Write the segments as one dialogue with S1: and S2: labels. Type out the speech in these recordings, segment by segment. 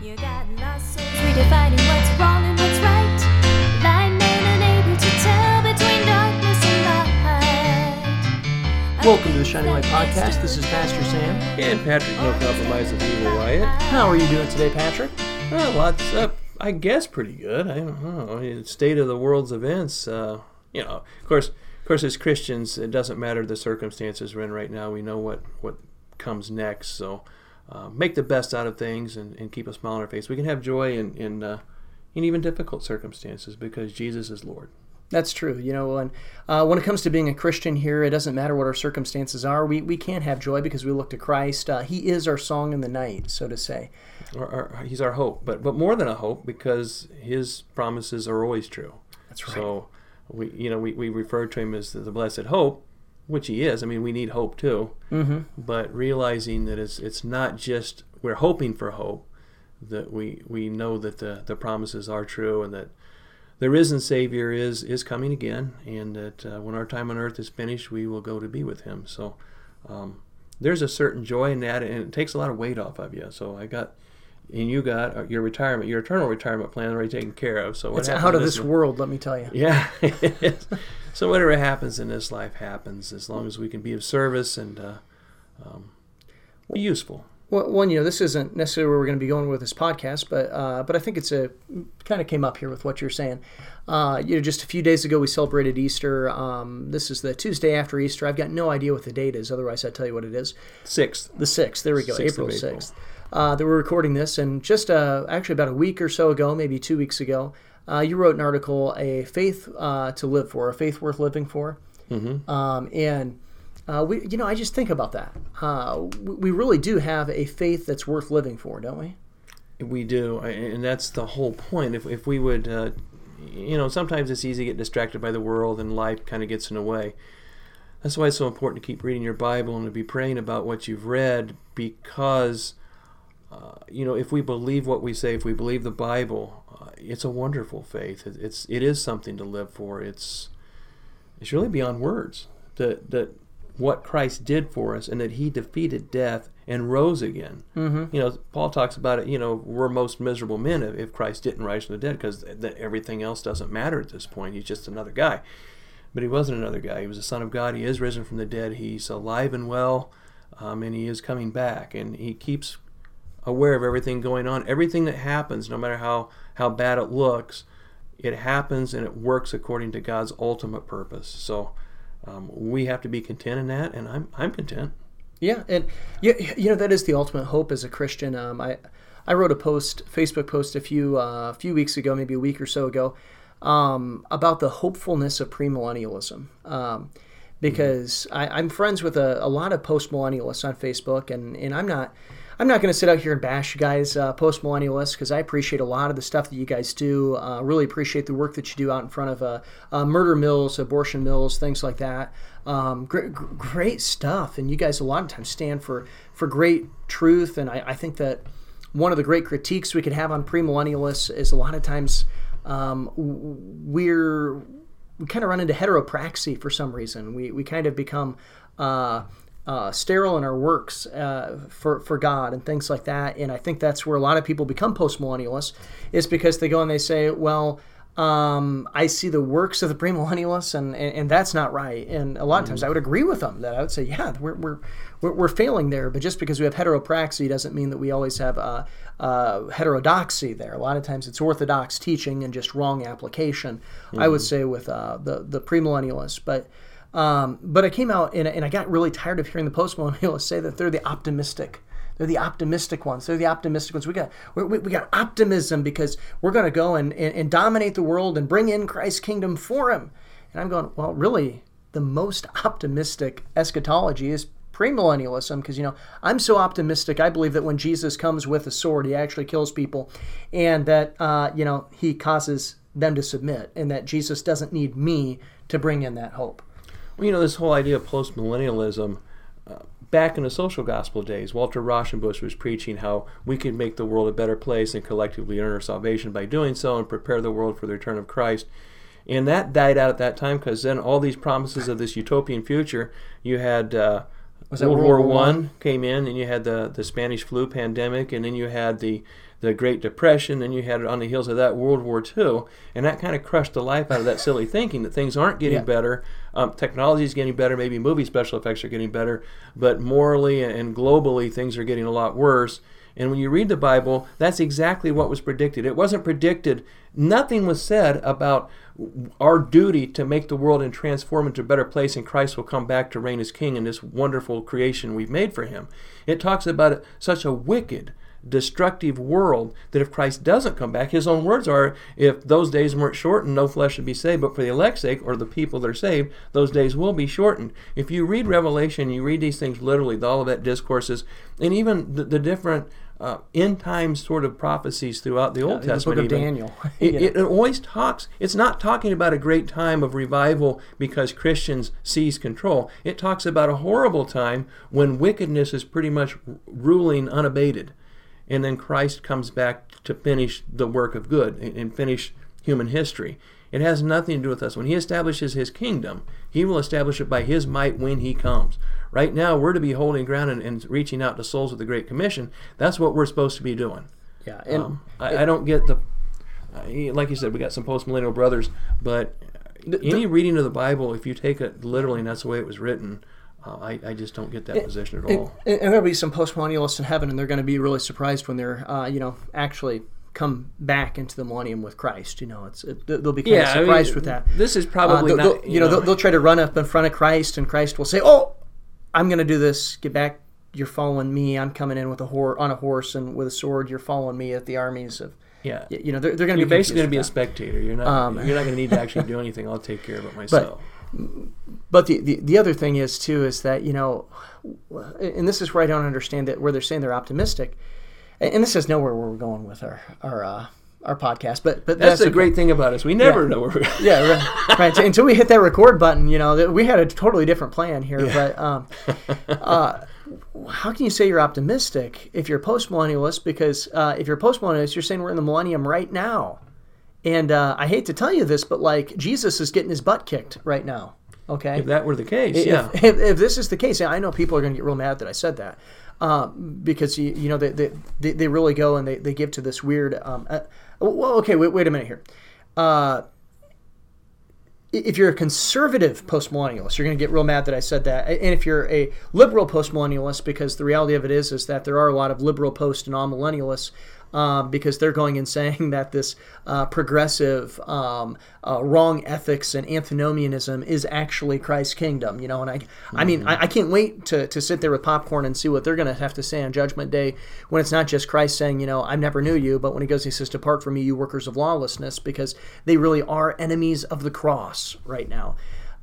S1: You got lost souls redefining what's wrong and what's right. Blind men unable to tell between darkness and light.
S2: Welcome to the Shining Light Podcast. This is Pastor Sam.
S3: And Patrick, no compromise of evil Wyett.
S2: How are you doing today, Patrick?
S3: Well, lots up. I guess pretty good. I don't know. In State of the world's events. Uh, you know, of course, of course, as Christians, it doesn't matter the circumstances we're in right now. We know what what comes next. So, uh, make the best out of things and, and keep a smile on our face. We can have joy in in, uh, in even difficult circumstances because Jesus is Lord.
S2: That's true. You know, and uh, when it comes to being a Christian here, it doesn't matter what our circumstances are. We, we can have joy because we look to Christ. Uh, he is our song in the night, so to say.
S3: He's our hope, but but more than a hope because His promises are always true.
S2: That's right.
S3: So we you know we, we refer to him as the, the blessed hope, which he is. I mean we need hope too,
S2: Mm-hmm.
S3: but realizing that it's it's not just we're hoping for hope, that we we know that the the promises are true and that the risen Savior is is coming again, and that uh, when our time on earth is finished, we will go to be with Him. So. Um, there's a certain joy in that, and it takes a lot of weight off of you. So I got, and you got uh, your retirement, your eternal retirement plan already taken care of. So what
S2: It's out of this world, let me tell you.
S3: Yeah. so whatever happens in this life happens, as long as we can be of service and uh, um, be useful.
S2: Well, one, you know, this isn't necessarily where we're going to be going with this podcast, but uh, but I think it's a kind of came up here with what you're saying. Uh, you know, just a few days ago we celebrated Easter. Um, this is the Tuesday after Easter. I've got no idea what the date is. Otherwise, I'd tell you what it is.
S3: Sixth.
S2: The sixth. There we go.
S3: 6th
S2: April
S3: April.
S2: sixth. Uh, that we're recording this, and just uh, actually about a week or so ago, maybe two weeks ago, uh, you wrote an article, "A Faith uh, to Live For," a faith worth living for. Mm-hmm. Um, and uh, we, you know, I just think about that. Uh, we really do have a faith that's worth living for, don't we?
S3: We do, and that's the whole point. If, if we would, uh, you know, sometimes it's easy to get distracted by the world and life kind of gets in the way. That's why it's so important to keep reading your Bible and to be praying about what you've read because, uh, you know, if we believe what we say, if we believe the Bible, it's a wonderful faith. It, it's it is something to live for. It's it's really beyond words that that what Christ did for us and that He defeated death and rose again. Mm-hmm. You know, Paul talks about it. You know, we're most miserable men if, if Christ didn't rise from the dead because that everything else doesn't matter at this point. He's just another guy. But he wasn't another guy. He was the Son of God. He is risen from the dead. He's alive and well, um, and he is coming back. And he keeps aware of everything going on. Everything that happens, no matter how how bad it looks, it happens and it works according to God's ultimate purpose. So um, we have to be content in that, and I'm I'm content.
S2: Yeah, and you, you know that is the ultimate hope as a Christian. Um, I I wrote a post, Facebook post a few uh, few weeks ago, maybe a week or so ago, um, about the hopefulness of premillennialism. Um, because I, I'm friends with a, a lot of postmillennialists on Facebook, and, and I'm not I'm not going to sit out here and bash you guys uh, post millennialists because I appreciate a lot of the stuff that you guys do. Uh, really appreciate the work that you do out in front of uh, uh, murder mills, abortion mills, things like that. Um, great, great stuff, and you guys a lot of times stand for for great truth. And I, I think that one of the great critiques we could have on premillennialists is a lot of times um, we're we kind of run into heteropraxy for some reason. We we kind of become uh, uh, sterile in our works uh, for for God and things like that. And I think that's where a lot of people become post millennialists, is because they go and they say, well. Um, I see the works of the premillennialists, and, and, and that's not right. And a lot of times, I would agree with them that I would say, yeah, we're, we're, we're, we're failing there. But just because we have heteropraxy doesn't mean that we always have uh, uh, heterodoxy there. A lot of times, it's orthodox teaching and just wrong application. I would say with uh, the the premillennialists, but. Um, but I came out and, and I got really tired of hearing the postmillennialists say that they're the optimistic. They're the optimistic ones. They're the optimistic ones. We got we, we got optimism because we're going to go and, and, and dominate the world and bring in Christ's kingdom for him. And I'm going, well, really, the most optimistic eschatology is premillennialism because you know I'm so optimistic. I believe that when Jesus comes with a sword, he actually kills people, and that uh, you know he causes them to submit, and that Jesus doesn't need me to bring in that hope.
S3: You know, this whole idea of post millennialism, uh, back in the social gospel days, Walter Rauschenbusch was preaching how we could make the world a better place and collectively earn our salvation by doing so and prepare the world for the return of Christ. And that died out at that time because then all these promises of this utopian future, you had uh,
S2: Was
S3: World,
S2: World
S3: War
S2: War
S3: One came in, and you had the the Spanish flu pandemic, and then you had the the Great Depression, and you had it on the heels of that World War II, and that kind of crushed the life out of that silly thinking that things aren't getting
S2: Yeah.
S3: better, um, technology is getting better, maybe movie special effects are getting better, but morally and globally things are getting a lot worse. And when you read the Bible, that's exactly what was predicted. It wasn't predicted. Nothing was said about our duty to make the world and transform into a better place, and Christ will come back to reign as King in this wonderful creation we've made for Him. It talks about such a wicked, destructive world that if Christ doesn't come back, His own words are, if those days weren't shortened, no flesh should be saved. But for the elect's sake, or the people that are saved, those days will be shortened. If you read Revelation, you read these things literally, the Olivet discourses, and even the, the different uh, end times sort of prophecies throughout the Old
S2: the book
S3: Testament.
S2: of
S3: even,
S2: Daniel.
S3: It,
S2: Yeah.
S3: it, it always talks. It's not talking about a great time of revival because Christians seize control. It talks about a horrible time when wickedness is pretty much ruling unabated, and then Christ comes back to finish the work of good and, finish human history. It has nothing to do with us. When He establishes His kingdom, He will establish it by His might when He comes. Right now, we're to be holding ground and, and reaching out to souls with the Great Commission. That's what we're supposed to be doing.
S2: Yeah, and
S3: Um, I, I don't get the, like you said, we got some post millennial brothers, but any reading of the Bible, if you take it literally and that's the way it was written, uh, I, I just don't get that position at all.
S2: And, there'll be some postmillennialists in heaven, and they're going to be really surprised when they're, uh, you know, actually come back into the millennium with Christ. You know, it's it, they'll be kind of
S3: Yeah, I mean,
S2: surprised with that.
S3: This is
S2: Uh,
S3: probably
S2: they'll-
S3: not.
S2: they'll- you know, they'll, they'll try to run up in front of Christ, and Christ will say, "Oh, I'm going to do this. Get back. You're following me. I'm coming in with a hor- on a horse and with a sword. You're following me at the armies of."
S3: yeah.
S2: You know, they're, they're going to be
S3: basically going to be a spectator. You're not.
S2: Um,
S3: you're not going to need to actually do anything. I'll take care of it myself.
S2: that. But the, the the other thing is too is that you know, and this is where I don't understand that where they're saying they're optimistic, and this is nowhere where we're going with our our uh, our podcast. But but
S3: that's, the
S2: okay.
S3: great thing about us. We never
S2: Yeah.
S3: know where we're.
S2: yeah, right, right. Until we hit that record button, you know, we had a totally different plan here. But um, uh, how can you say you're optimistic if you're post millennialist? Because uh, if you're post millennialist, you're saying we're in the millennium right now. And uh, I hate to tell you this, but like Jesus is getting his butt kicked right now. Okay.
S3: If that were the case,
S2: If-
S3: yeah.
S2: If, if this is the case, I know people are going to get real mad that I said that, uh, because you, you know they, they they really go and they, they give to this weird. Um, uh, well, okay, wait wait a minute here. Uh, if you're a conservative postmillennialist, you're going to get real mad that I said that. And if you're a liberal postmillennialist, because the reality of it is, is that there are a lot of liberal post and non-millennialists, um, because they're going and saying that this uh, progressive, um, uh, wrong ethics and antinomianism is actually Christ's kingdom. You know, and I, I mean, I, I can't wait to, to sit there with popcorn and see what they're going to have to say on Judgment Day when it's not just Christ saying, you know, I never knew you, but when he goes, he says, "Depart from me, you workers of lawlessness," because they really are enemies of the cross right now.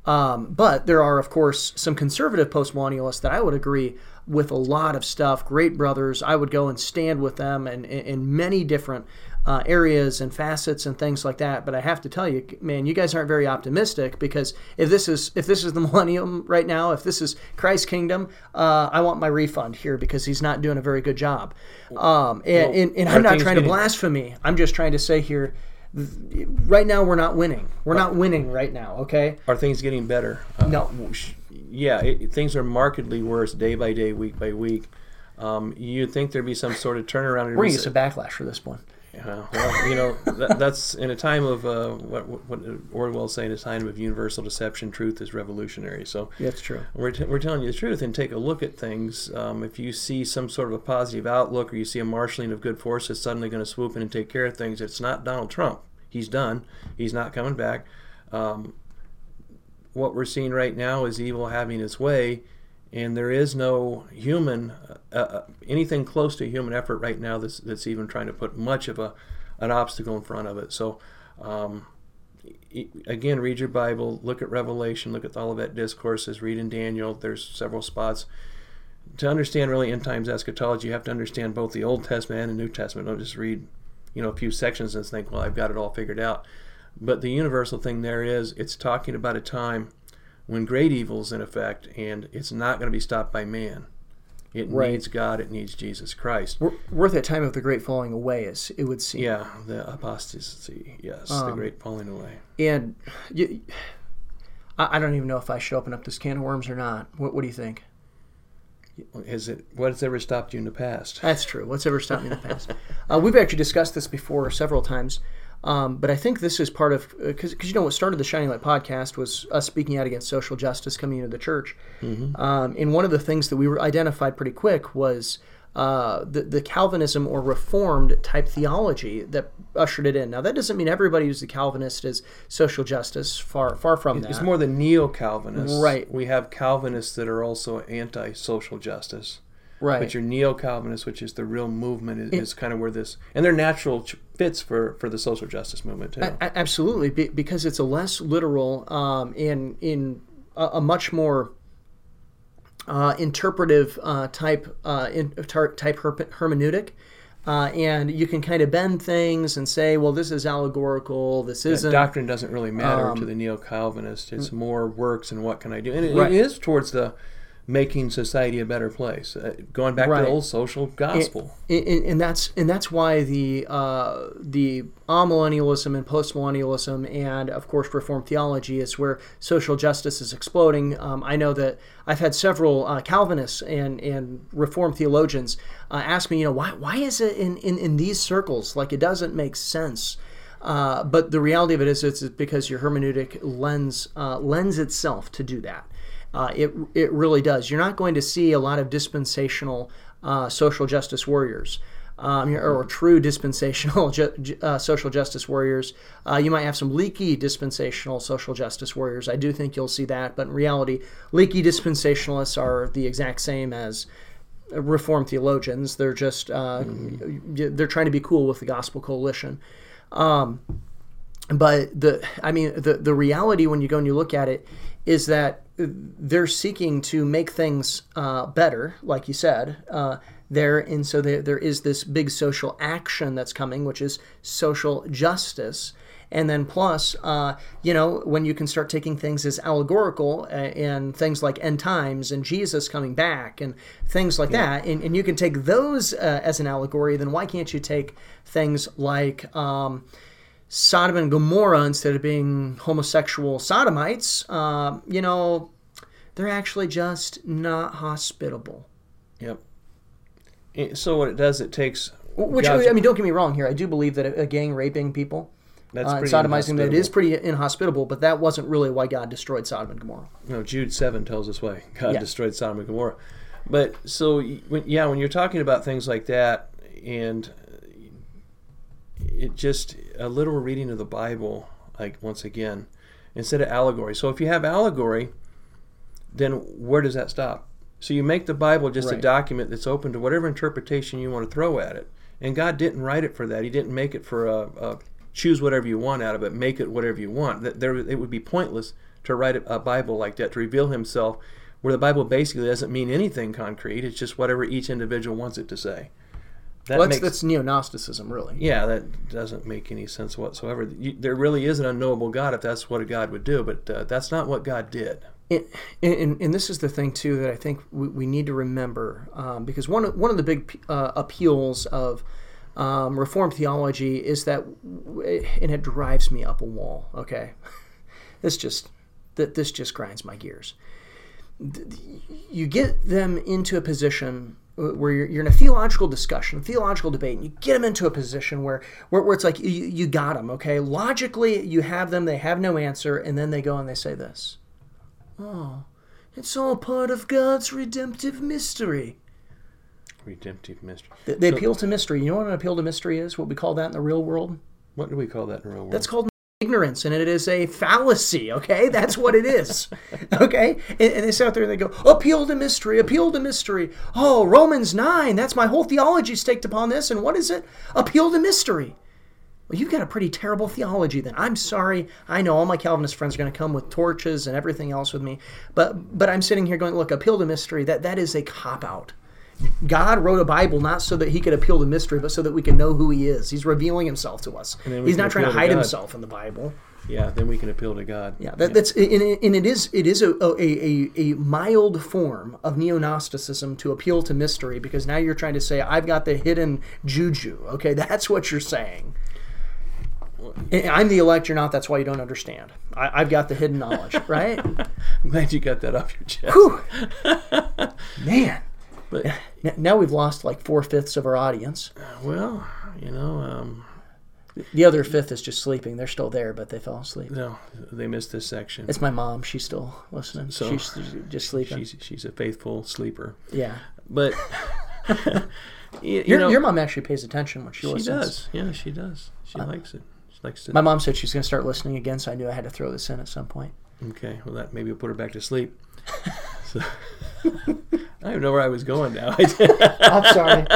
S2: Um, but there are, of course, some conservative postmillennialists that I would agree with a lot of stuff. Great brothers. I would go and stand with them and in, in many different uh, areas and facets and things like that. But I have to tell you, man, you guys aren't very optimistic because if this is if this is the millennium right now, if this is Christ's kingdom, uh, I want my refund here because he's not doing a very good job. Um, and, and, and I'm not trying to blasphemy. I'm just trying to say here. Right now, we're not winning. We're not winning right now. Okay.
S3: Are things getting better? Uh,
S2: No.
S3: Yeah, it, things are markedly worse day by day, week by week. Um, you'd think there'd be some sort of turnaround.
S2: We're gonna backlash for this one.
S3: Yeah, well, you know, that, that's in a time of uh, what, what Orwell saying, a time of universal deception, truth is revolutionary. So
S2: Yeah, it's true.
S3: we're, t- we're telling you the truth and take a look at things. Um, if you see some sort of a positive outlook or you see a marshaling of good forces suddenly going to swoop in and take care of things, it's not Donald Trump. He's done. He's not coming back. Um, what we're seeing right now is evil having its way, and there is no human, uh, uh, anything close to human effort right now that's, that's even trying to put much of a, an obstacle in front of it. So, um, again, read your Bible, look at Revelation, look at the Olivet Discourses, read in Daniel. There's several spots. To understand really end times eschatology, you have to understand both the Old Testament and the New Testament. Don't just read, you know, a few sections and think, well, I've got it all figured out. But the universal thing there is, it's talking about a time when great evil's in effect, and it's not going to be stopped by man. It
S2: Right.
S3: needs God. It needs Jesus Christ.
S2: We're, we're at that time of the great falling away, as it would seem.
S3: Yeah, the apostasy. Yes, the
S2: Um,
S3: great falling away.
S2: And you, I, I don't even know if I should open up this can of worms or not. What, what do you think?
S3: Has it? What has ever stopped you in the past?
S2: That's true. What's ever stopped me in the past? Uh, we've actually discussed this before several times, um, but I think this is part of because you know what started the Shining Light podcast was us speaking out against social justice coming into the church, um, and one of the things that we were identified pretty quick was. Uh, the, the Calvinism or Reformed type theology that ushered it in. Now, that doesn't mean everybody who's a Calvinist is social justice. Far, far from that.
S3: It's more the neo-Calvinists.
S2: Right.
S3: We have Calvinists that are also anti-social justice.
S2: Right.
S3: But your neo-Calvinists, which is the real movement, is, is kind of where this and they're natural ch- fits for for the social justice movement too.
S2: A- absolutely, be- because it's a less literal um, in in a, a much more uh, interpretive uh, type uh, in, tar- type her- hermeneutic. Uh, and you can kind of bend things and say, well, this is allegorical. This isn't.
S3: doctrine doesn't really matter
S2: um,
S3: to the neo-Calvinist. It's more works and what can I do, and it,
S2: Right.
S3: it is towards the making society a better place. Uh, going back to the old social gospel.
S2: and, and, and that's and that's why the uh, the amillennialism and postmillennialism and of course Reformed theology is where social justice is exploding. Um, I know that I've had several uh, Calvinists and and Reformed theologians uh, ask me, you know, why why is it in, in, in these circles like it doesn't make sense. Uh, but the reality of it is, it's because your hermeneutic lends uh, lends itself to do that. Uh, it it really does. You're not going to see a lot of dispensational uh, social justice warriors. Um, or true dispensational ju- uh, social justice warriors. Uh, you might have some leaky dispensational social justice warriors. I do think you'll see that, but in reality, leaky dispensationalists are the exact same as Reformed theologians. They're just uh, they're trying to be cool with the Gospel Coalition. Um, but the I mean the the reality when you go and you look at it is that they're seeking to make things uh, better, like you said. Uh, there and so there, there is this big social action that's coming, which is social justice. And then plus, uh, you know, when you can start taking things as allegorical uh, and things like end times and Jesus coming back and things like that, and, and you can take those uh, as an allegory, then why can't you take things like um, Sodom and Gomorrah instead of being homosexual sodomites? Uh, you know, they're actually just not hospitable.
S3: Yep. So what it does, it takes
S2: Which
S3: God's-
S2: I mean, don't get me wrong here. I do believe that a, a gang raping people,
S3: That's
S2: uh, and sodomizing that is pretty inhospitable. But that wasn't really why God destroyed Sodom and Gomorrah.
S3: No, Jude seven tells us why God
S2: Yeah.
S3: destroyed Sodom and Gomorrah. But so yeah, when you're talking about things like that, and it just a literal reading of the Bible, like once again, instead of allegory. So if you have allegory, then where does that stop? So you make the Bible just a document that's open to whatever interpretation you want to throw at it. And God didn't write it for that. He didn't make it for a, a choose whatever you want out of it, make it whatever you want. That there, it would be pointless to write a Bible like that to reveal Himself, where the Bible basically doesn't mean anything concrete. It's just whatever each individual wants it to say. That
S2: Well, that's,
S3: makes
S2: that's neo Gnosticism, really.
S3: yeah, that doesn't make any sense whatsoever. You, there really is an unknowable God if that's what a God would do, but uh, that's not what God did.
S2: And, and, and this is the thing too that I think we, we need to remember um, because one of, one of the big uh, appeals of um, Reformed theology is that, and it drives me up a wall. Okay, this just that this just grinds my gears. You get them into a position where you're, you're in a theological discussion, theological debate, and you get them into a position where, where, where it's like you, you got them, okay? Logically, you have them, they have no answer, and then they go and they say this. Oh, it's all part of God's redemptive mystery.
S3: Redemptive mystery.
S2: They, they
S3: So-
S2: appeal to mystery. You know what an appeal to mystery is? What we call that in the real world?
S3: What do we call that in the real world?
S2: That's called ignorance, and it is a fallacy. Okay, that's what it is. Okay, and, and they sit out there and they go, appeal to mystery, appeal to mystery. Oh, Romans nine. That's my whole theology staked upon this. And what is it? Appeal to mystery. Well, you've got a pretty terrible theology then. I'm sorry. I know all my Calvinist friends are going to come with torches and everything else with me, but but I'm sitting here going, look, appeal to mystery. That that is a cop out. God wrote a Bible not so that he could appeal to mystery, but so that we can know who he is. He's revealing himself to us.
S3: And then we
S2: He's not trying to
S3: appeal to
S2: hide himself in the Bible.
S3: yeah, then we can appeal to God.
S2: Yeah, that, that's and, it- and it is it is a, a, a, mild form of neo Gnosticism to appeal to mystery because now you're trying to say I've got the hidden juju. Okay, that's what you're saying. And I'm the elect. You're not. That's why you don't understand. I, I've got the hidden knowledge, right?
S3: I'm glad you got that off your chest.
S2: Man,
S3: But
S2: Now we've lost like four fifths of our audience.
S3: well, you know, um,
S2: The other fifth is just sleeping. They're still there, but they fell asleep.
S3: no, they missed this section.
S2: It's my mom. She's still listening.
S3: So-
S2: she's just sleeping.
S3: She's she's a faithful sleeper.
S2: yeah.
S3: But you, you
S2: Your,
S3: know,
S2: your mom actually pays attention when she,
S3: she
S2: listens.
S3: does. Yeah, she does. She likes it. She likes to.
S2: My mom said she's going to start listening again, so I knew I had to throw this in at some point.
S3: Okay, well that maybe will put her back to sleep. So, I don't know where I was going now.
S2: I'm sorry.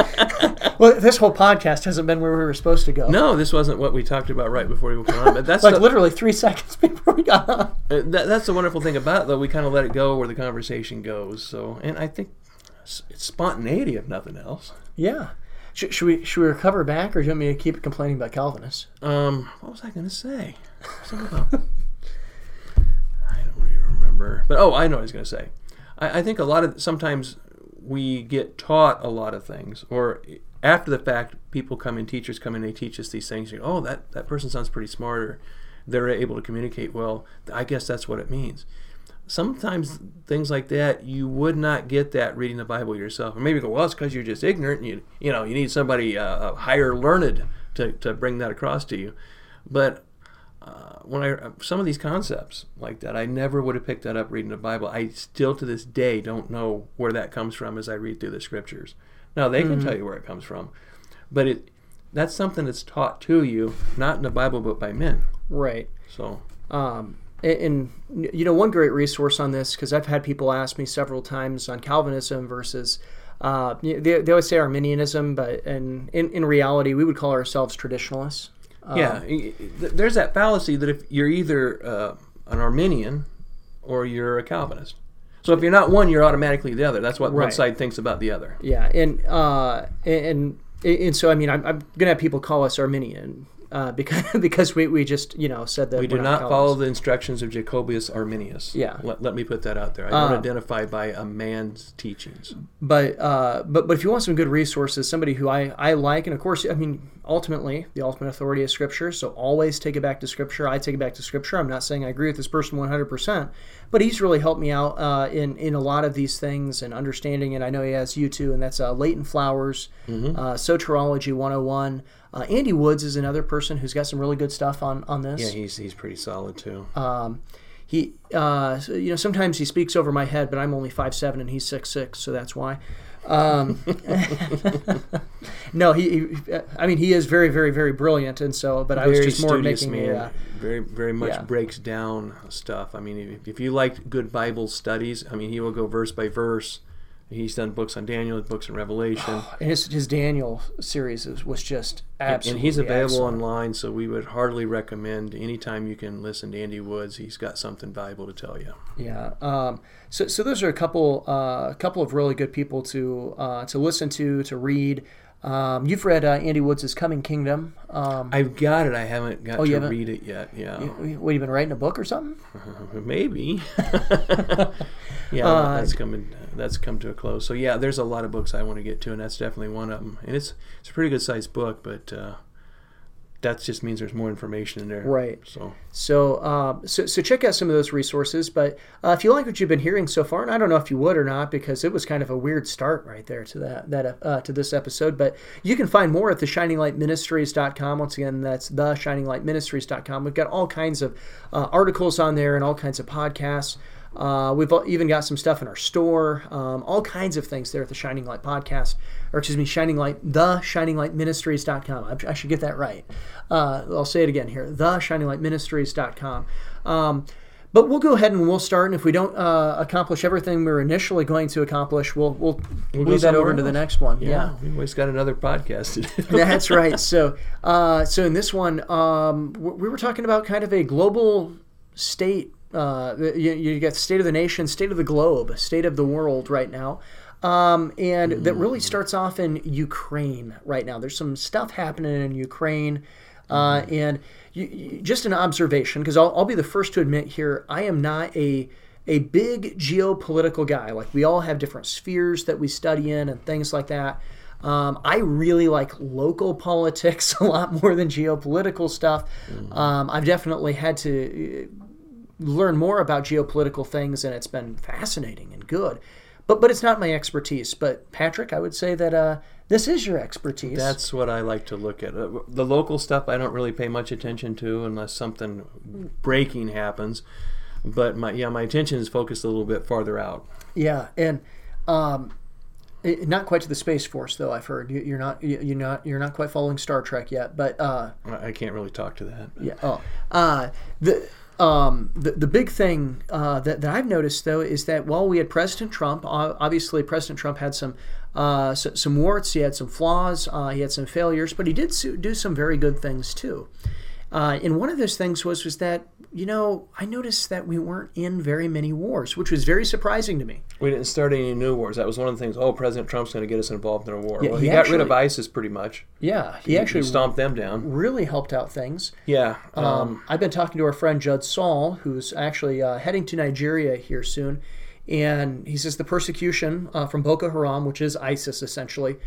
S2: well, this whole podcast hasn't been where we were supposed to go.
S3: no, this wasn't what we talked about right before we came on. But that's
S2: Like
S3: the,
S2: literally three seconds before we got on.
S3: uh, that, that's the wonderful thing about it, though. We kind of let it go where the conversation goes. So, and I think it's spontaneity, if nothing else.
S2: Yeah. Should, should we should we recover back, or do you want me to keep complaining about Calvinists?
S3: Um, what was I going to say? I don't even remember. But oh, I know what I was going to say. I, I think a lot of sometimes we get taught a lot of things, or after the fact, people come in, teachers come in, they teach us these things. You go, oh, that that person sounds pretty smart, or they're able to communicate well. I guess that's what it means. Sometimes things like that you would not get that reading the Bible yourself, or maybe you go, well, it's because you're just ignorant. And you you know you need somebody uh, higher learned to to bring that across to you. But uh, when I some of these concepts like that, I never would have picked that up reading the Bible. I still to this day don't know where that comes from as I read through the scriptures. Now they can tell you where it comes from, but it that's something that's taught to you, not in the Bible but by men.
S2: Right.
S3: So
S2: Um, and, and you know one great resource on this because I've had people ask me several times on Calvinism versus uh, they, they always say Arminianism, but in, in in reality we would call ourselves traditionalists.
S3: Yeah, y- y- there's that fallacy that if you're either uh, an Arminian or you're a Calvinist. So if you're not one, you're automatically the other. That's what one side thinks about the other.
S2: Yeah, and uh, and and so I mean I'm, I'm gonna have people call us Arminian uh, because because we, we just you know said that
S3: We do not
S2: Calvinists.
S3: follow the instructions of Jacobus Arminius.
S2: Yeah.
S3: Let, let me put that out there. I don't
S2: Uh,
S3: identify by a man's teachings.
S2: but uh, but but if you want some good resources, somebody who I, I like, and of course, I mean, ultimately, the ultimate authority is Scripture. So always take it back to Scripture. I take it back to Scripture. I'm not saying I agree with this person 100, percent but he's really helped me out uh, in in a lot of these things and understanding. And I know he has you too, and that's uh, Leighton Flowers, uh, Soteriology 101. Uh, Andy Woods is another person who's got some really good stuff on on this.
S3: Yeah, he's he's pretty solid too.
S2: Um, he, uh, you know, sometimes he speaks over my head, but I'm only five seven and he's six six, so that's why. Um, no, he, he, I mean, he is very, very, very brilliant, and so, but I was just more making
S3: man.
S2: a, uh,
S3: very very much
S2: yeah.
S3: breaks down stuff. I mean, if, if you like good Bible studies, I mean, he will go verse by verse. He's done books on Daniel, books on Revelation.
S2: and his his Daniel series is, was just absolutely.
S3: and he's available
S2: excellent.
S3: online, so we would hardly recommend anytime you can listen to Andy Woods. He's got something valuable to tell you.
S2: Yeah. Um, so, so those are a couple, uh, a couple of really good people to uh, to listen to, to read. Um, you've read uh, Andy Woods' Coming Kingdom. Um,
S3: I've got it. I haven't got
S2: Oh,
S3: to
S2: haven't?
S3: read it yet. Yeah,
S2: what, you been writing a book or something?
S3: maybe. yeah,
S2: Uh,
S3: that's coming. That's come to a close. So yeah, there's a lot of books I want to get to, and that's definitely one of them. And it's it's a pretty good sized book, but uh, that just means there's more information in there.
S2: Right.
S3: So
S2: So, um, so, so check out some of those resources. But uh, if you like what you've been hearing so far, and I don't know if you would or not, because it was kind of a weird start right there to that that uh, to this episode. But you can find more at theshininglightministries.com. Once again, that's theshininglightministries.com. We've got all kinds of uh, articles on there and all kinds of podcasts. Uh, we've even got some stuff in our store, um, all kinds of things there at the Shining Light Podcast, or excuse me, Shining Light, the ShiningLightMinistries.com. I, I should get that right. Uh, I'll say it again here, the ShiningLightMinistries.com. Um, but we'll go ahead and we'll start, and if we don't uh, accomplish everything we were initially going to accomplish, we'll we'll,
S3: We'll
S2: leave that over
S3: somewhere
S2: into the next one.
S3: yeah, we've always got another podcast to.
S2: That's right. So, uh, so in this one, um, we were talking about kind of a global state. Uh, you, you got state of the nation, state of the globe, state of the world right now. Um, and that really starts off in Ukraine right now. There's some stuff happening in Ukraine. Uh, and you, you, just an observation, because I'll, I'll be the first to admit here, I am not a a big geopolitical guy. Like we all have different spheres that we study in and things like that. Um, I really like local politics a lot more than geopolitical stuff. Um, I've definitely had to uh, learn more about geopolitical things, and it's been fascinating and good. but but it's not my expertise. But Patrick, I would say that uh, this is your expertise.
S3: That's what I like to look at. Uh, The local stuff I don't really pay much attention to unless something breaking happens. But my yeah, my attention is focused a little bit farther out.
S2: yeah, and um, eh, not quite to the space force though. I've heard you, you're not you, you're not you're not quite following Star Trek yet. But uh,
S3: I can't really talk to that.
S2: Yeah. Oh, uh, the um, the the big thing uh, that that I've noticed though is that while we had President Trump, obviously President Trump had some. Uh, so, some warts, he had some flaws, uh, he had some failures, but he did do some very good things too. Uh, and one of those things was was that you know I noticed that we weren't in very many wars, which was very surprising to me.
S3: We didn't start any new wars. That was one of the things. Oh, President Trump's going to get us involved in a war.
S2: Yeah,
S3: well,
S2: he
S3: he, got rid of ISIS pretty much.
S2: Yeah, he,
S3: He
S2: actually
S3: stomped them down.
S2: really helped out things.
S3: Yeah. Um,
S2: Um, I've been talking to our friend Judd Saul, who's actually uh, heading to Nigeria here soon. And he says the persecution uh, from Boko Haram, which is ISIS essentially,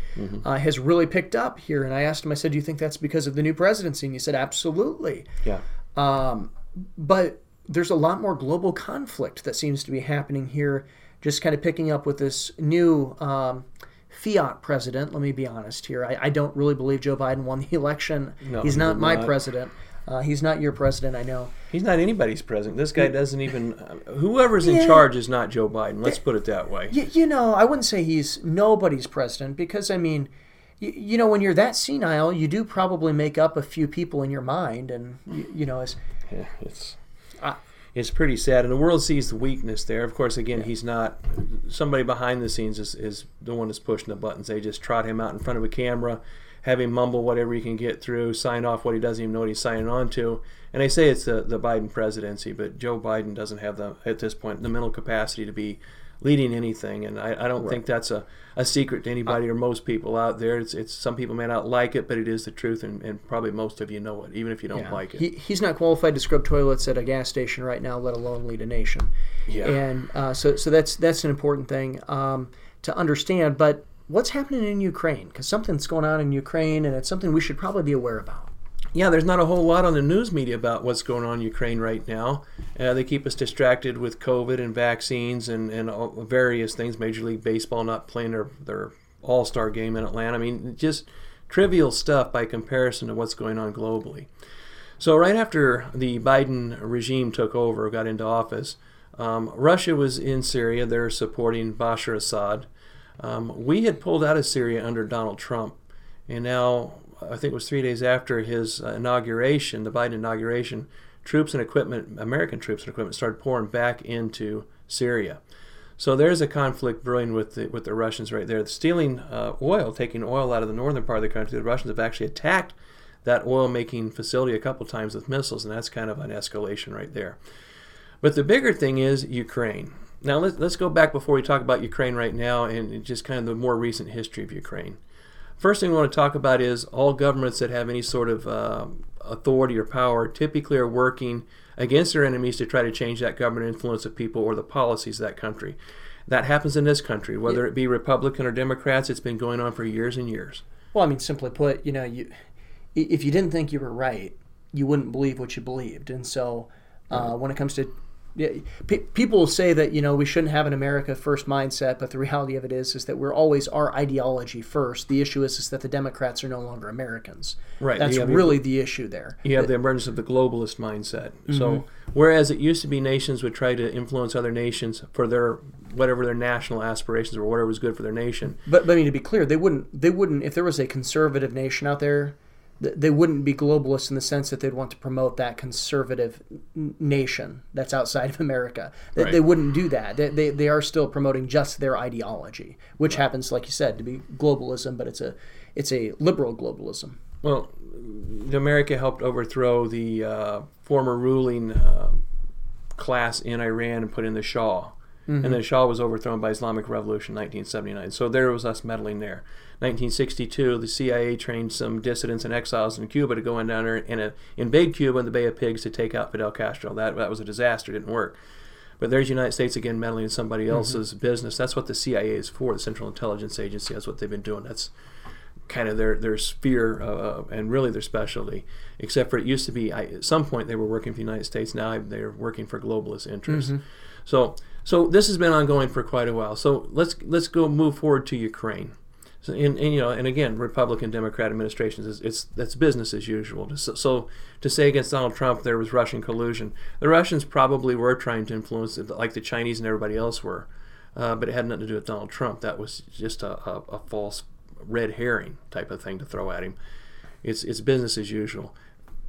S2: uh, has really picked up here. And I asked him, I said, Do you think that's because of the new presidency? And he said, Absolutely.
S3: yeah.
S2: Um, but there's a lot more global conflict that seems to be happening here, just kind of picking up with this new um, fiat president. Let me be honest here. I, I don't really believe Joe Biden won the election.
S3: No,
S2: He's not my
S3: not.
S2: president. Uh, he's not your president, I know.
S3: He's not anybody's president. This guy doesn't even. Uh, whoever's in
S2: Yeah.
S3: charge is not Joe Biden. Let's put it that way.
S2: You, you know, I wouldn't say he's nobody's president because, I mean, you, you know, when you're that senile, you do probably make up a few people in your mind. And, you, you know, as,
S3: Yeah, it's
S2: I-
S3: it's pretty sad, and the world sees the weakness there. Of course, again, he's not somebody behind the scenes is, is the one that's pushing the buttons. They just trot him out in front of a camera, have him mumble whatever he can get through, sign off what he doesn't even know what he's signing on to, and they say it's the the Biden presidency, but Joe Biden doesn't have the at this point the mental capacity to be leading anything, and I, I don't think that's a, a secret to anybody or most people out there. It's it's some people may not like it, but it is the truth, and, and probably most of you know it, even if you don't
S2: Yeah.
S3: like it.
S2: He, he's not qualified to scrub toilets at a gas station right now, let alone lead a nation.
S3: Yeah.
S2: And uh, so, so that's that's an important thing um, to understand. But what's happening in Ukraine? Because something's going on in Ukraine, and it's something we should probably be aware about.
S3: Yeah, there's not a whole lot on the news media about what's going on in Ukraine right now. Uh, they keep us distracted with COVID and vaccines and, and various things. Major League Baseball not playing their, their All Star game in Atlanta. I mean, just trivial stuff by comparison to what's going on globally. So, right after the Biden regime took over, got into office, um, Russia was in Syria. They're supporting Bashar Assad. Um, we had pulled out of Syria under Donald Trump. And now, I think it was three days after his uh, inauguration, the Biden inauguration, troops and equipment, American troops and equipment, started pouring back into Syria. So there's a conflict brewing with the, with the Russians right there. Stealing uh, oil, taking oil out of the northern part of the country. The Russians have actually attacked that oil making facility a couple times with missiles, and that's kind of an escalation right there. But the bigger thing is Ukraine. Now let's, let's go back before we talk about Ukraine right now and just kind of the more recent history of Ukraine. First thing we want to talk about is all governments that have any sort of uh, authority or power typically are working against their enemies to try to change that government influence of people or the policies of that country. That happens in this country, whether it be Republican or Democrats. It's been going on for years and years.
S2: Well, I mean, simply put, you know, you if you didn't think you were right, you wouldn't believe what you believed. And so, uh, when it comes to yeah, pe- people will say that you know we shouldn't have an America first mindset, but the reality of it is is that we're always our ideology first. The issue is is that the Democrats are no longer Americans.
S3: Right,
S2: That's really the issue there.
S3: You have the emergence of the globalist mindset.
S2: Mm-hmm.
S3: So, whereas it used to be nations would try to influence other nations for their whatever their national aspirations or whatever was good for their nation,
S2: But, but I mean, to be clear, they wouldn't. They wouldn't. If there was a conservative nation out there, th- they wouldn't be globalists in the sense that they'd want to promote that conservative nation that's outside of America. They,
S3: Right.
S2: they wouldn't do that. They, they, they are still promoting just their ideology, which happens, like you said, to be globalism, but it's a it's a liberal globalism.
S3: Well, America helped overthrow the uh, former ruling uh, class in Iran and put in the Shah. And the Shah was overthrown by Islamic Revolution in 1979. So there was us meddling there. 1962, the CIA trained some dissidents and exiles in Cuba to go in down there and uh, invade Cuba in the Bay of Pigs to take out Fidel Castro. That, that was a disaster. Didn't work. But there's the United States again meddling in somebody else's business. That's what the CIA is for, the Central Intelligence Agency. That's what they've been doing. That's kind of their their sphere uh, and really their specialty. Except for it used to be I, at some point they were working for the United States. Now they're working for globalist interests. So So this has been ongoing for quite a while. So let's let's go move forward to Ukraine. So, and, you know, and again, Republican Democrat administrations, it's, it's that's business as usual. So, so to say against Donald Trump there was Russian collusion, the Russians probably were trying to influence it, like the Chinese and everybody else were, uh, but it had nothing to do with Donald Trump. That was just a, a, a false red herring type of thing to throw at him. It's it's business as usual.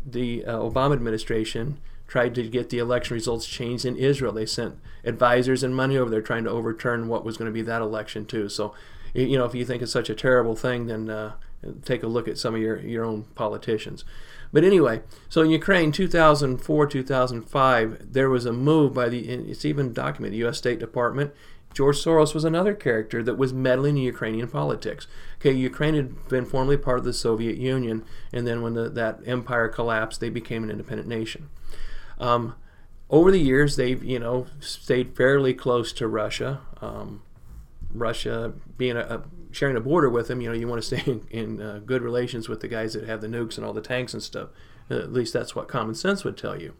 S3: The uh, Obama administration tried to get the election results changed in Israel. They sent advisors and money over there trying to overturn what was going to be that election too. So you know, if you think it's such a terrible thing, then uh, take a look at some of your, your own politicians. But anyway, so in Ukraine, 2004, 2005, there was a move by the, it's even documented, U.S. State Department. George Soros was another character that was meddling in Ukrainian politics. Okay, Ukraine had been formerly part of the Soviet Union, and then when the, that empire collapsed, they became an independent nation. Um, over the years, they've you know stayed fairly close to Russia. Um, Russia being a, a, sharing a border with them, you know, you want to stay in, in uh, good relations with the guys that have the nukes and all the tanks and stuff. At least that's what common sense would tell you.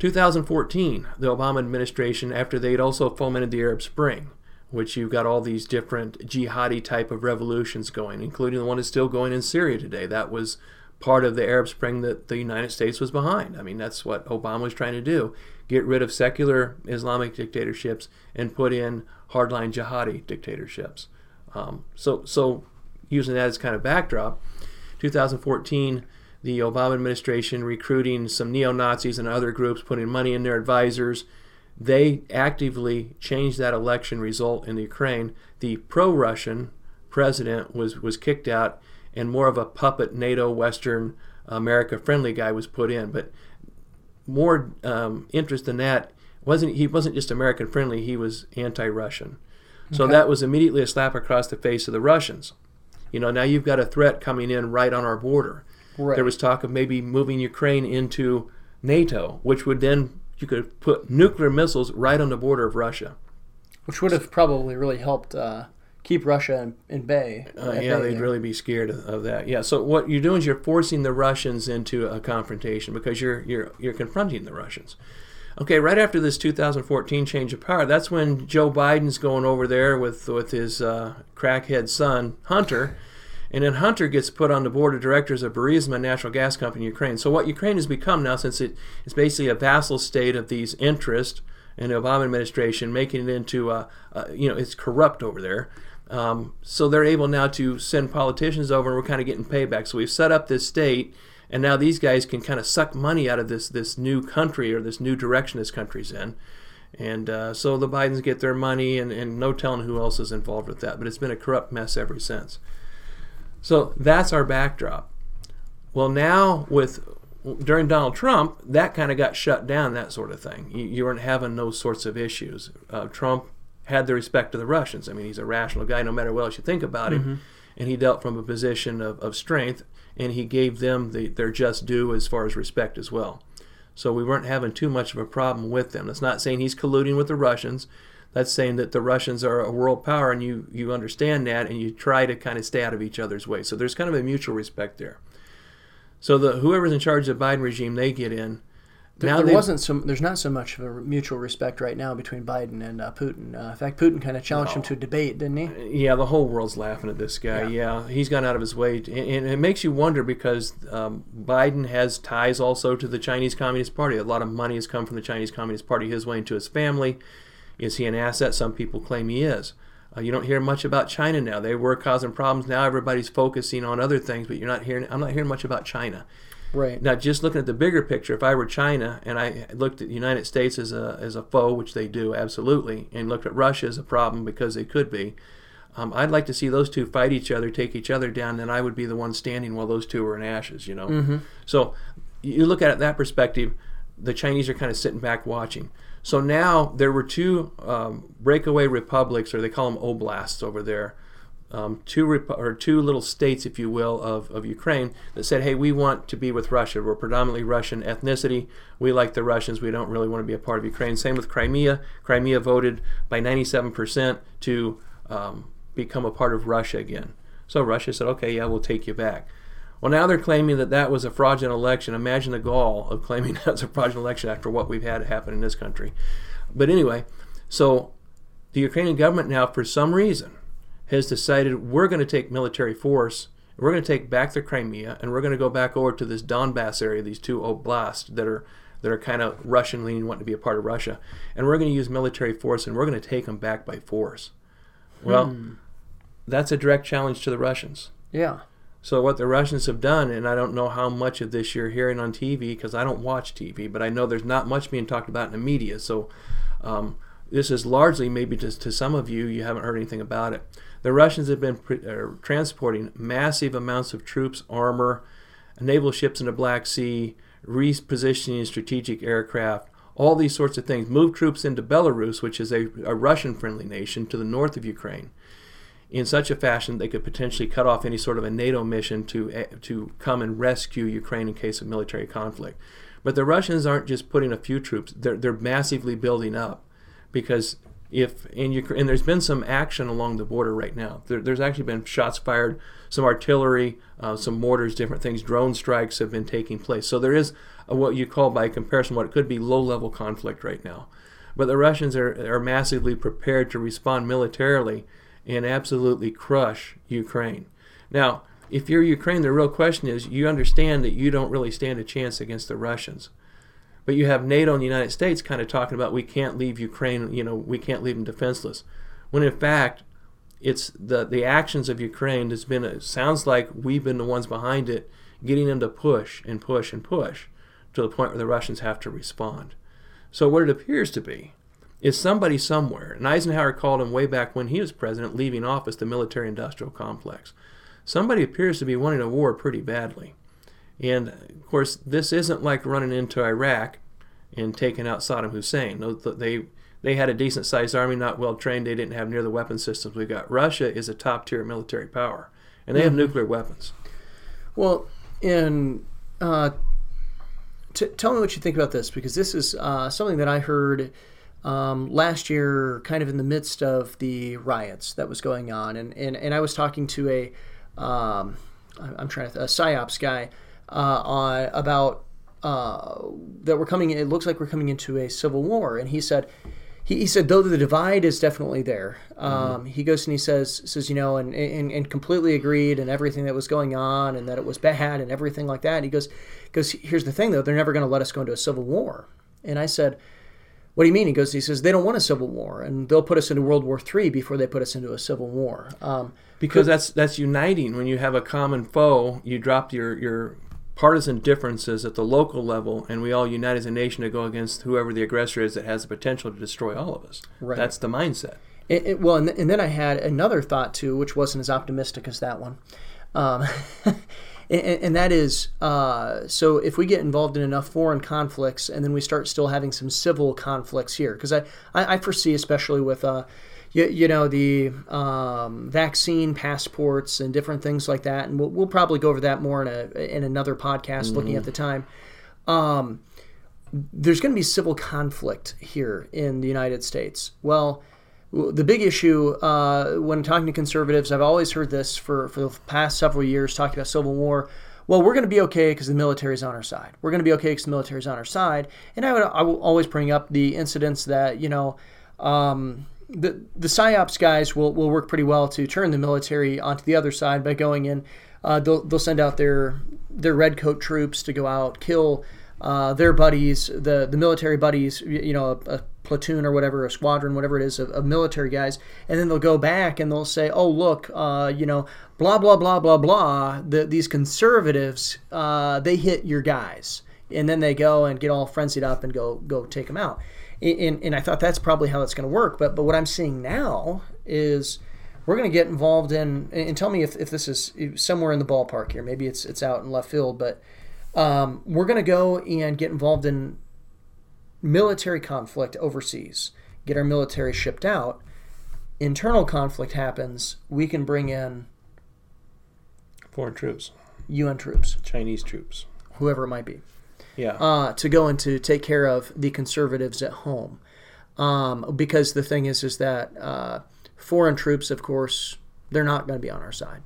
S3: 2014, the Obama administration, after they'd also fomented the Arab Spring, which you've got all these different jihadi type of revolutions going, including the one that's still going in Syria today. That was part of the Arab Spring that the United States was behind. I mean, that's what Obama was trying to do get rid of secular Islamic dictatorships and put in hardline jihadi dictatorships. Um, so, so using that as kind of backdrop, 2014, the Obama administration recruiting some neo Nazis and other groups, putting money in their advisors. They actively changed that election result in the Ukraine. The pro-Russian president was was kicked out, and more of a puppet NATO Western America friendly guy was put in. But more um, interest than that wasn't he wasn't just American friendly, he was anti-Russian. So okay. that was immediately a slap across the face of the Russians. You know, now you've got a threat coming in right on our border. Right. There was talk of maybe moving Ukraine into NATO, which would then you could put nuclear missiles right on the border of Russia.
S2: Which would have probably really helped uh, keep Russia in, in bay.
S3: Uh, yeah, bay they'd there. really be scared of, of, that. Yeah. So what you're doing is you're forcing the Russians into a confrontation because you're you're you're confronting the Russians. Okay, right after this 2014 change of power, that's when Joe Biden's going over there with with his uh, crackhead son Hunter, and then Hunter gets put on the board of directors of Burisma Natural Gas Company in Ukraine. So what Ukraine has become now, since it is basically a vassal state of these interests and the Obama administration, making it into a, a you know it's corrupt over there. Um, so they're able now to send politicians over, and we're kind of getting payback. So we've set up this state and now these guys can kind of suck money out of this this new country or this new direction this country's in. And uh, so the Bidens get their money, and, and no telling who else is involved with that. But it's been a corrupt mess ever since. So that's our backdrop. Well, now with during Donald Trump, that kind of got shut down, that sort of thing. You, you weren't having those sorts of issues. Uh, Trump had the respect of the Russians. I mean, he's a rational guy, no matter what else you think about him. Mm-hmm. And he dealt from a position of, of strength and he gave them the, their just due as far as respect as well. So we weren't having too much of a problem with them. That's not saying he's colluding with the Russians. That's saying that the Russians are a world power, and you you understand that, and you try to kind of stay out of each other's way. So there's kind of a mutual respect there. So the whoever's in charge of the Biden regime, they get in.
S2: There, there wasn't so. There's not so much of a mutual respect right now between Biden and uh, Putin. Uh, in fact, Putin kind of challenged no. him to a debate, didn't he?
S3: Uh, yeah, the whole world's laughing at this guy. Yeah, yeah he's gone out of his way, to, and, it makes you wonder because um, Biden has ties also to the Chinese Communist Party. A lot of money has come from the Chinese Communist Party his way into his family. Is he an asset? Some people claim he is. Uh, you don't hear much about China now. They were causing problems. Now everybody's focusing on other things, but you're not hearing. I'm not hearing much about China.
S2: Right.
S3: Now, just looking at the bigger picture, if I were China and I looked at the United States as a, as a foe, which they do absolutely, and looked at Russia as a problem because they could be, um, I'd like to see those two fight each other, take each other down, and I would be the one standing while those two are in ashes, you know?
S2: Mm-hmm.
S3: So you look at it that perspective, the Chinese are kind of sitting back watching. So now there were two um, breakaway republics, or they call them oblasts over there, um, two rep- or two little states, if you will, of, of Ukraine that said, "Hey, we want to be with Russia. We're predominantly Russian ethnicity. We like the Russians. We don't really want to be a part of Ukraine." Same with Crimea. Crimea voted by 97% to um, become a part of Russia again. So Russia said, "Okay, yeah, we'll take you back." Well, now they're claiming that that was a fraudulent election. Imagine the gall of claiming that's a fraudulent election after what we've had happen in this country. But anyway, So the Ukrainian government now, for some reason, has decided we're going to take military force, we're going to take back the Crimea, and we're going to go back over to this Donbass area, these two oblasts that are that are kind of Russian leaning, wanting to be a part of Russia, and we're going to use military force and we're going to take them back by force. Well, that's a direct challenge to the Russians.
S2: Yeah.
S3: So what the Russians have done, and I don't know how much of this you're hearing on TV because I don't watch TV, but I know there's not much being talked about in the media. So um, this is largely maybe just to some of you, you haven't heard anything about it. The Russians have been pre- uh, transporting massive amounts of troops, armor, naval ships in the Black Sea, repositioning strategic aircraft, all these sorts of things. Move troops into Belarus, which is a, a Russian-friendly nation, to the north of Ukraine in such a fashion they could potentially cut off any sort of a NATO mission to eh, to come and rescue Ukraine in case of military conflict. But the Russians aren't just putting a few troops; they're they're massively building up, because if in Ukraine and there's been some action along the border right now. There, there's actually been shots fired, some artillery, uh, some mortars, different things. Drone strikes have been taking place. So there is a, what you call, by comparison, what it could be low-level conflict right now. But the Russians are, are massively prepared to respond militarily and absolutely crush Ukraine. Now, if you're Ukraine, the real question is you understand that you don't really stand a chance against the Russians. But you have NATO and the United States kind of talking about we can't leave Ukraine, you know, we can't leave them defenseless. When in fact, it's the the actions of Ukraine has been it sounds like we've been the ones behind it, getting them to push and push and push to the point where the Russians have to respond. So what it appears to be is somebody somewhere, and Eisenhower called him way back when he was president, leaving office, the military industrial complex. Somebody appears to be wanting a war pretty badly. And of course, this isn't like running into Iraq and taking out Saddam Hussein. No, They they had a decent sized army, not well trained. They didn't have near the weapon systems we got. Russia is a top tier military power, and they have nuclear weapons.
S2: Well, and uh, t- tell me what you think about this because this is uh, something that I heard um, last year, kind of in the midst of the riots that was going on, and and, and I was talking to a um, I'm trying to a psyops guy on about uh, that we're coming. It looks like we're coming into a civil war, and he said. He, he said though the divide is definitely there. Um, He goes and he says says you know and, and and completely agreed and everything that was going on and that it was bad and everything like that. And he goes goes here's the thing though they're never going to let us go into a civil war. And I said what do you mean? He goes, he says, they don't want a civil war, and they'll put us into World War III before they put us into a civil war. Um,
S3: because that's that's uniting when you have a common foe you drop your your partisan differences at the local level and we all unite as a nation to go against whoever the aggressor is that has the potential to destroy all of us.
S2: Right.
S3: that's the mindset.
S2: It, it- well, and, th- and then I had another thought too, which wasn't as optimistic as that one, um, and, and that is uh, so if we get involved in enough foreign conflicts, and then we start still having some civil conflicts here, because I, I, I foresee, especially with uh, you, you know the um, vaccine passports and different things like that, and we'll, we'll probably go over that more in a in another podcast looking at the time. Um, there's going to be civil conflict here in the United States. Well, the big issue uh, when talking to conservatives, I've always heard this for, for the past several years, talking about civil war. Well, we're going to be okay because the military's on our side. We're going to be okay because the military's on our side. And I would I will always bring up the incidents that you know. Um, the the psyops guys will, will work pretty well to turn the military onto the other side by going in. Uh, they'll, they'll send out their their red coat troops to go out kill uh, their buddies, the the military buddies, you know, a, a platoon or whatever, a squadron, whatever it is, of, of military guys, and then they'll go back and they'll say, "Oh, look, uh, you know, blah blah blah blah blah. The, these conservatives, uh, they hit your guys." And then they go and get all frenzied up and go go take them out. And, and I thought that's probably how it's going to work. But but what I'm seeing now is we're going to get involved in and tell me if, if this is somewhere in the ballpark here. Maybe it's it's out in left field, but um, we're going to go and get involved in military conflict overseas, get our military shipped out. Internal conflict happens, we can bring in
S3: foreign troops
S2: UN troops,
S3: chinese troops
S2: whoever it might be,
S3: yeah
S2: uh, to go and to take care of the conservatives at home. Um, because the thing is, is that uh, foreign troops, of course, they're not going to be on our side.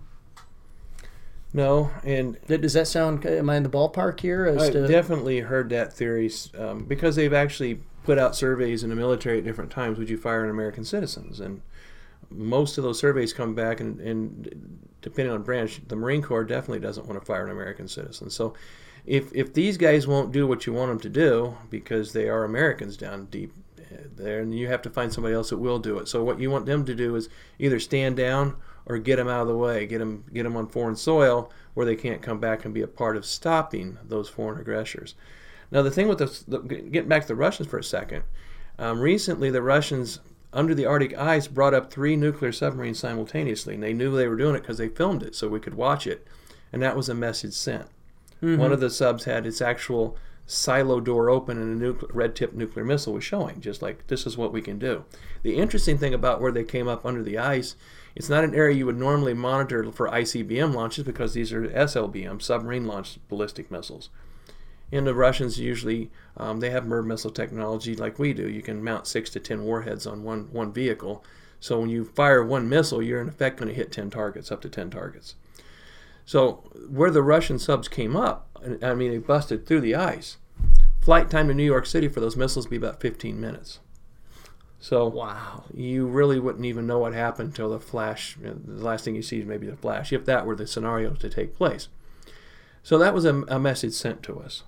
S3: no and
S2: Does that sound? Am I in the ballpark here? As
S3: I've
S2: to
S3: definitely heard that theory um, because they've actually put out surveys in the military at different times, would you fire on American citizens? And most of those surveys come back, and, and depending on branch, the Marine Corps definitely doesn't want to fire an American citizen. So if, if these guys won't do what you want them to do because they are Americans down deep there, and you have to find somebody else that will do it. So what you want them to do is either stand down or get them out of the way, get them get them on foreign soil where they can't come back and be a part of stopping those foreign aggressors. Now the thing with the, the getting back to the Russians for a second, um, recently the Russians under the Arctic ice brought up three nuclear submarines simultaneously, and they knew they were doing it because they filmed it so we could watch it, and that was a message sent. Mm-hmm. One of the subs had its actual silo door open and a nuclear, red tip nuclear missile was showing, just like this is what we can do. The interesting thing about where they came up under the ice, it's not an area you would normally monitor for ICBM launches because these are SLBM, submarine launched ballistic missiles. And the Russians usually um, they have MIRV missile technology like we do. You can mount six to ten warheads on one one vehicle. So when you fire one missile, you're in effect going to hit ten targets, up to ten targets. So where the Russian subs came up, I mean, they busted through the ice. Flight time to New York City for those missiles would be about 15 minutes. So
S2: wow,
S3: you really wouldn't even know what happened until the flash. You know, the last thing you see is maybe the flash, if that were the scenario to take place. So that was a, a message sent to us.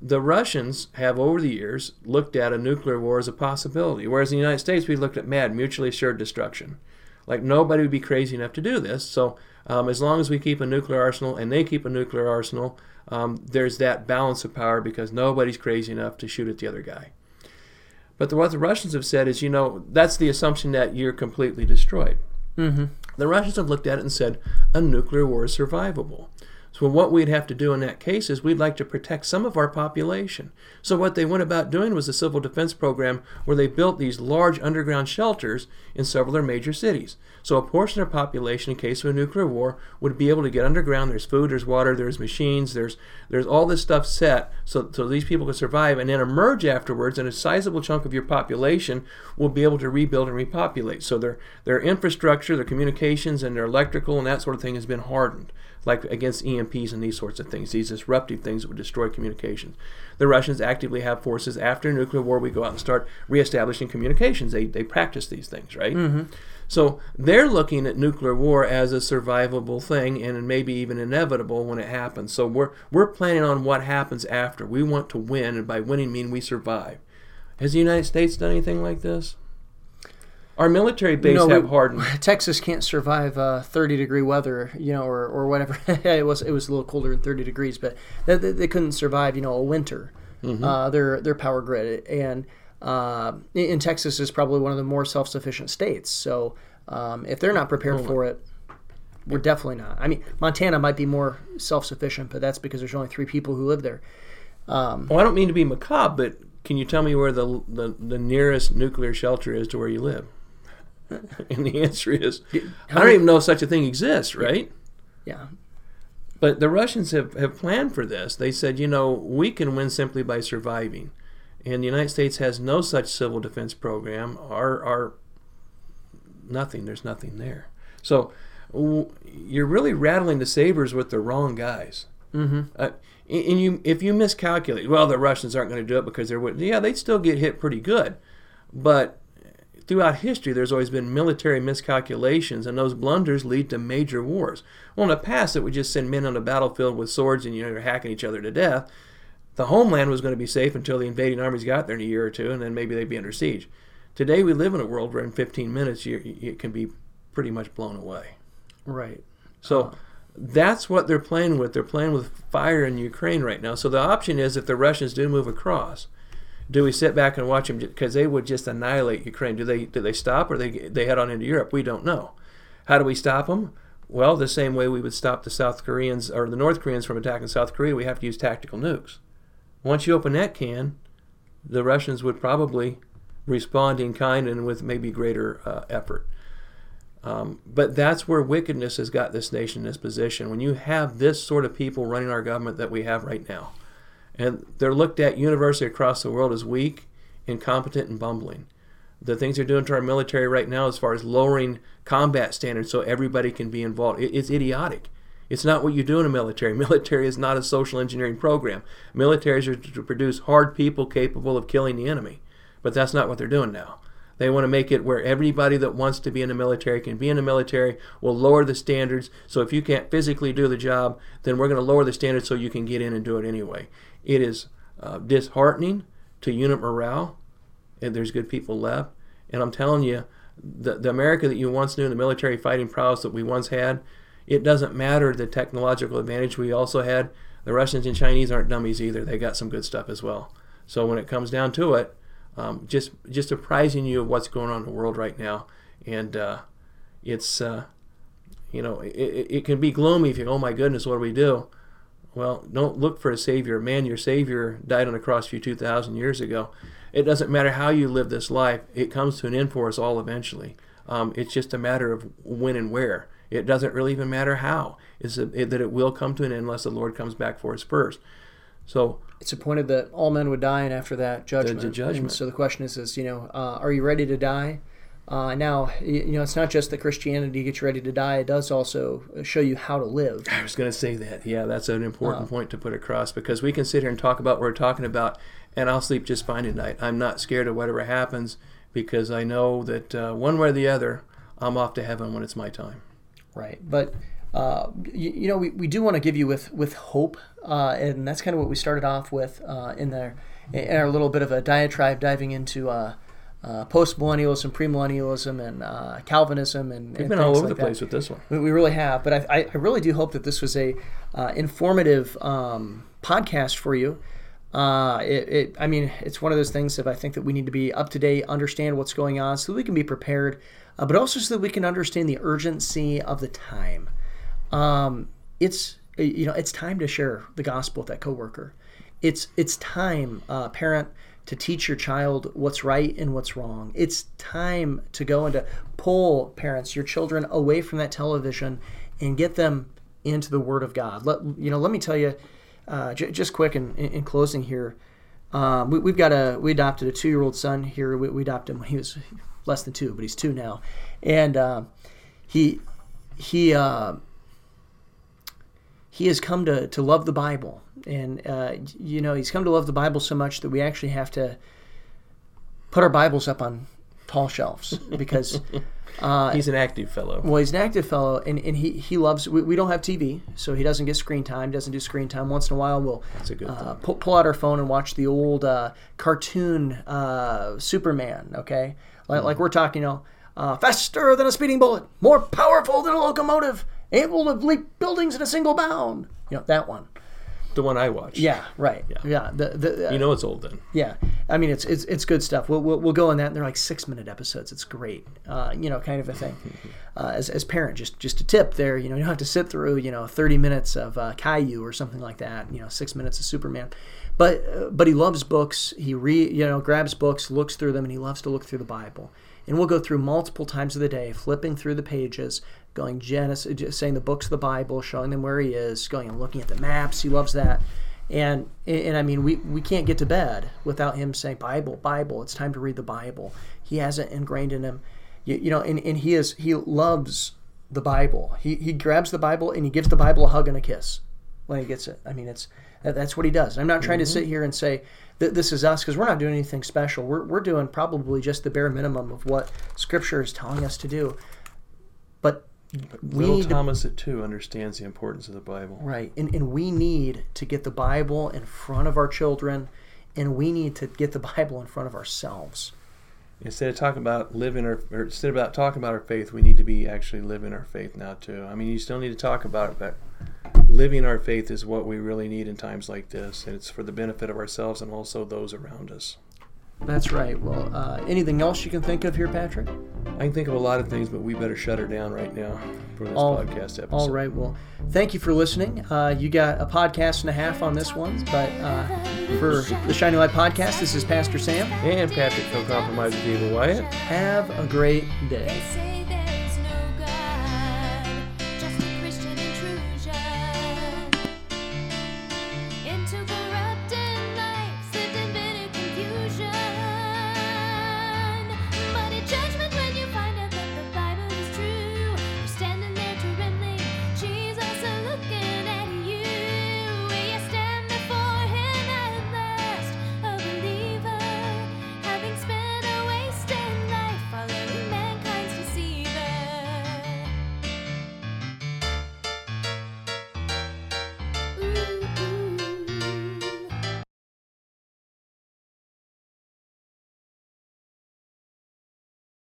S3: The Russians have, over the years, looked at a nuclear war as a possibility, whereas in the United States we looked at MAD, mutually assured destruction. Like nobody would be crazy enough to do this. So um, as long as we keep a nuclear arsenal and they keep a nuclear arsenal, um, there's that balance of power because nobody's crazy enough to shoot at the other guy. But the, what the Russians have said is, you know, that's the assumption that you're completely destroyed.
S2: Mm-hmm.
S3: The Russians have looked at it and said a nuclear war is survivable. So what we'd have to do in that case is we'd like to protect some of our population. So what they went about doing was a civil defense program where they built these large underground shelters in several of their major cities. So a portion of their population, in case of a nuclear war, would be able to get underground. There's food, there's water, there's machines, there's there's all this stuff set so, so these people could survive and then emerge afterwards, and a sizable chunk of your population will be able to rebuild and repopulate. So their their infrastructure, their communications, and their electrical and that sort of thing has been hardened like against EMPs and these sorts of things, these disruptive things that would destroy communications. The Russians actively have forces after nuclear war. We go out and start reestablishing communications. They, they practice these things, right?
S2: Mm-hmm.
S3: So they're looking at nuclear war as a survivable thing and maybe even inevitable when it happens. So we're we're planning on what happens after. We want to win, and by winning mean we survive. Has the United States done anything like this? Our military base
S2: No,
S3: have
S2: we-
S3: hardened.
S2: Texas can't survive uh, 30 degree weather, you know, or, or whatever. it was it was a little colder than 30 degrees, but they, they, they couldn't survive, you know, a winter. Uh, their their power grid and uh, in Texas is probably one of the more self sufficient states. So um, if they're not prepared for it, we're definitely not. I mean, Montana might be more self sufficient, but that's because there's only three people who live there.
S3: Well, I don't mean to be macabre, but can you tell me where the the, the nearest nuclear shelter is to where you live? and the answer is, I don't even know if such a thing exists, right?
S2: Yeah,
S3: But the Russians have, have planned for this. They said, you know, we can win simply by surviving. And the United States has no such civil defense program. Our, our nothing. There's nothing there. So w- you're really rattling the sabers with the wrong guys.
S2: mm-hmm.
S3: Uh, and you, if you miscalculate, well, the Russians aren't going to do it because they're yeah, they'd still get hit pretty good, but throughout history, there's always been military miscalculations, and those blunders lead to major wars. Well, in the past, it would just send men on the battlefield with swords and you know, you're hacking each other to death. The homeland was going to be safe until the invading armies got there in a year or two, and then maybe they'd be under siege. Today, we live in a world where in 15 minutes, you, you can be pretty much blown away.
S2: right.
S3: So uh-huh. that's what they're playing with. They're playing with fire in Ukraine right now. So the option is if the Russians do move across, do we sit back and watch them because they would just annihilate Ukraine? Do they do they stop or they they head on into Europe? We don't know. How do we stop them? Well, the same way we would stop the South Koreans or the North Koreans from attacking South Korea, we have to use tactical nukes. Once you open that can, the Russians would probably respond in kind and with maybe greater uh, effort. Um, but that's where wickedness has got this nation in this position. When you have this sort of people running our government that we have right now, and they're looked at universally across the world as weak, incompetent, and bumbling. The things they're doing to our military right now, as far as lowering combat standards so everybody can be involved, it's idiotic. It's not what you do in a military. Military is not a social engineering program. Militaries are to produce hard people capable of killing the enemy. But that's not what they're doing now. They want to make it where everybody that wants to be in the military can be in the military. We'll lower the standards. So if you can't physically do the job, then we're going to lower the standards so you can get in and do it anyway. It is uh, disheartening to unit morale, and there's good people left. And I'm telling you, the, the America that you once knew, the military fighting prowess that we once had, it doesn't matter the technological advantage we also had. The Russians and Chinese aren't dummies either. They got some good stuff as well. So when it comes down to it, um, just just apprising you of what's going on in the world right now, and uh, it's uh, you know it, it can be gloomy if you oh my goodness, what do we do? Well, don't look for a savior. Man, your savior died on the cross for you two thousand years ago. It doesn't matter how you live this life; it comes to an end for us all eventually. Um, it's just a matter of when and where. It doesn't really even matter how. It's it, that it will come to an end unless the Lord comes back for us first. So
S2: it's appointed that all men would die, and after that, judgment.
S3: The, the judgment.
S2: And so the question is, is you know, uh, are you ready to die? Uh, now, you know, it's not just that Christianity gets you ready to die; it does also show you how to live.
S3: I was going to say that. Yeah, that's an important uh, point to put across because we can sit here and talk about what we're talking about, and I'll sleep just fine tonight. I'm not scared of whatever happens because I know that uh, one way or the other, I'm off to heaven when it's my time.
S2: Right, but uh, you, you, know, we, we do want to give you with with hope, uh, and that's kind of what we started off with uh, in there in our little bit of a diatribe diving into uh, uh, post millennialism, premillennialism, and Calvinism, and
S3: we've been all over
S2: like
S3: the place with this one.
S2: We, we, really have, but I, I really do hope that this was a informative um, podcast for you. Uh, it, it, I mean, it's one of those things that I think that we need to be up to date, understand what's going on, so that we can be prepared, uh, but also so that we can understand the urgency of the time um, it's you know it's time to share the gospel with that coworker. It's it's time, uh, parent, to teach your child what's right and what's wrong. It's time to go and to pull parents, your children, away from that television and get them into the Word of God. Let you know. Let me tell you, uh, j- just quick in, in, in closing here. Um, we, have got a we adopted a two year old son here. We, we, adopted him when he was less than two, but he's two now, and uh, he he uh, he has come to, to love the Bible. And, uh, you know, he's come to love the Bible so much that we actually have to put our Bibles up on tall shelves because.
S3: Uh, he's an active fellow.
S2: Well, he's an active fellow, and, and he, he loves. We, we don't have TV, so he doesn't get screen time. Doesn't do screen time. Once in a while, we'll uh, pull, pull out our phone and watch the old uh, cartoon uh, Superman. Okay, like, mm. like we're talking, you know, uh, faster than a speeding bullet, more powerful than a locomotive, able to leap buildings in a single bound. You know that one.
S3: The one I watched.
S2: Yeah, right. Yeah, yeah. The, the,
S3: uh, you know it's old then.
S2: Yeah, I mean it's it's it's good stuff. We'll we'll, we'll go in that. And they're like six minute episodes. It's great. Uh, you know, kind of a thing. Uh, as as parent, just just a tip there. You know, you don't have to sit through you know thirty minutes of uh, Caillou or something like that. You know, six minutes of Superman. But uh, but he loves books. He re you know grabs books, looks through them, and he loves to look through the Bible. And we'll go through multiple times of the day, flipping through the pages, going Genesis, saying the books of the Bible, showing them where he is, going and looking at the maps. He loves that. And, and I mean, we, we can't get to bed without him saying, Bible, Bible, it's time to read the Bible. He has it ingrained in him. You, you know, and, and he is, he loves the Bible. He, he grabs the Bible and he gives the Bible a hug and a kiss when he gets it. I mean, it's, that's what he does. I'm not trying mm-hmm. to sit here and say, that this is us because we're not doing anything special. We're, we're doing probably just the bare minimum of what Scripture is telling us to do. But
S3: we Little Thomas to, at two understands the importance of the Bible.
S2: Right. And, and we need to get the Bible in front of our children, and we need to get the Bible in front of ourselves.
S3: Instead of talking about living our, or instead about talking about our faith, we need to be actually living our faith now too. I mean, you still need to talk about it, but living our faith is what we really need in times like this, and it's for the benefit of ourselves and also those around us.
S2: That's right. Well, uh, anything else you can think of here, Patrick?
S3: I can think of a lot of things, but we better shut her down right now for this all, podcast episode.
S2: All right. Well, thank you for listening. Uh, you got a podcast and a half on this one, but uh, for the Shining Light podcast, this is Pastor Sam
S3: and Patrick, co compromiser David Wyett.
S2: Have a great day.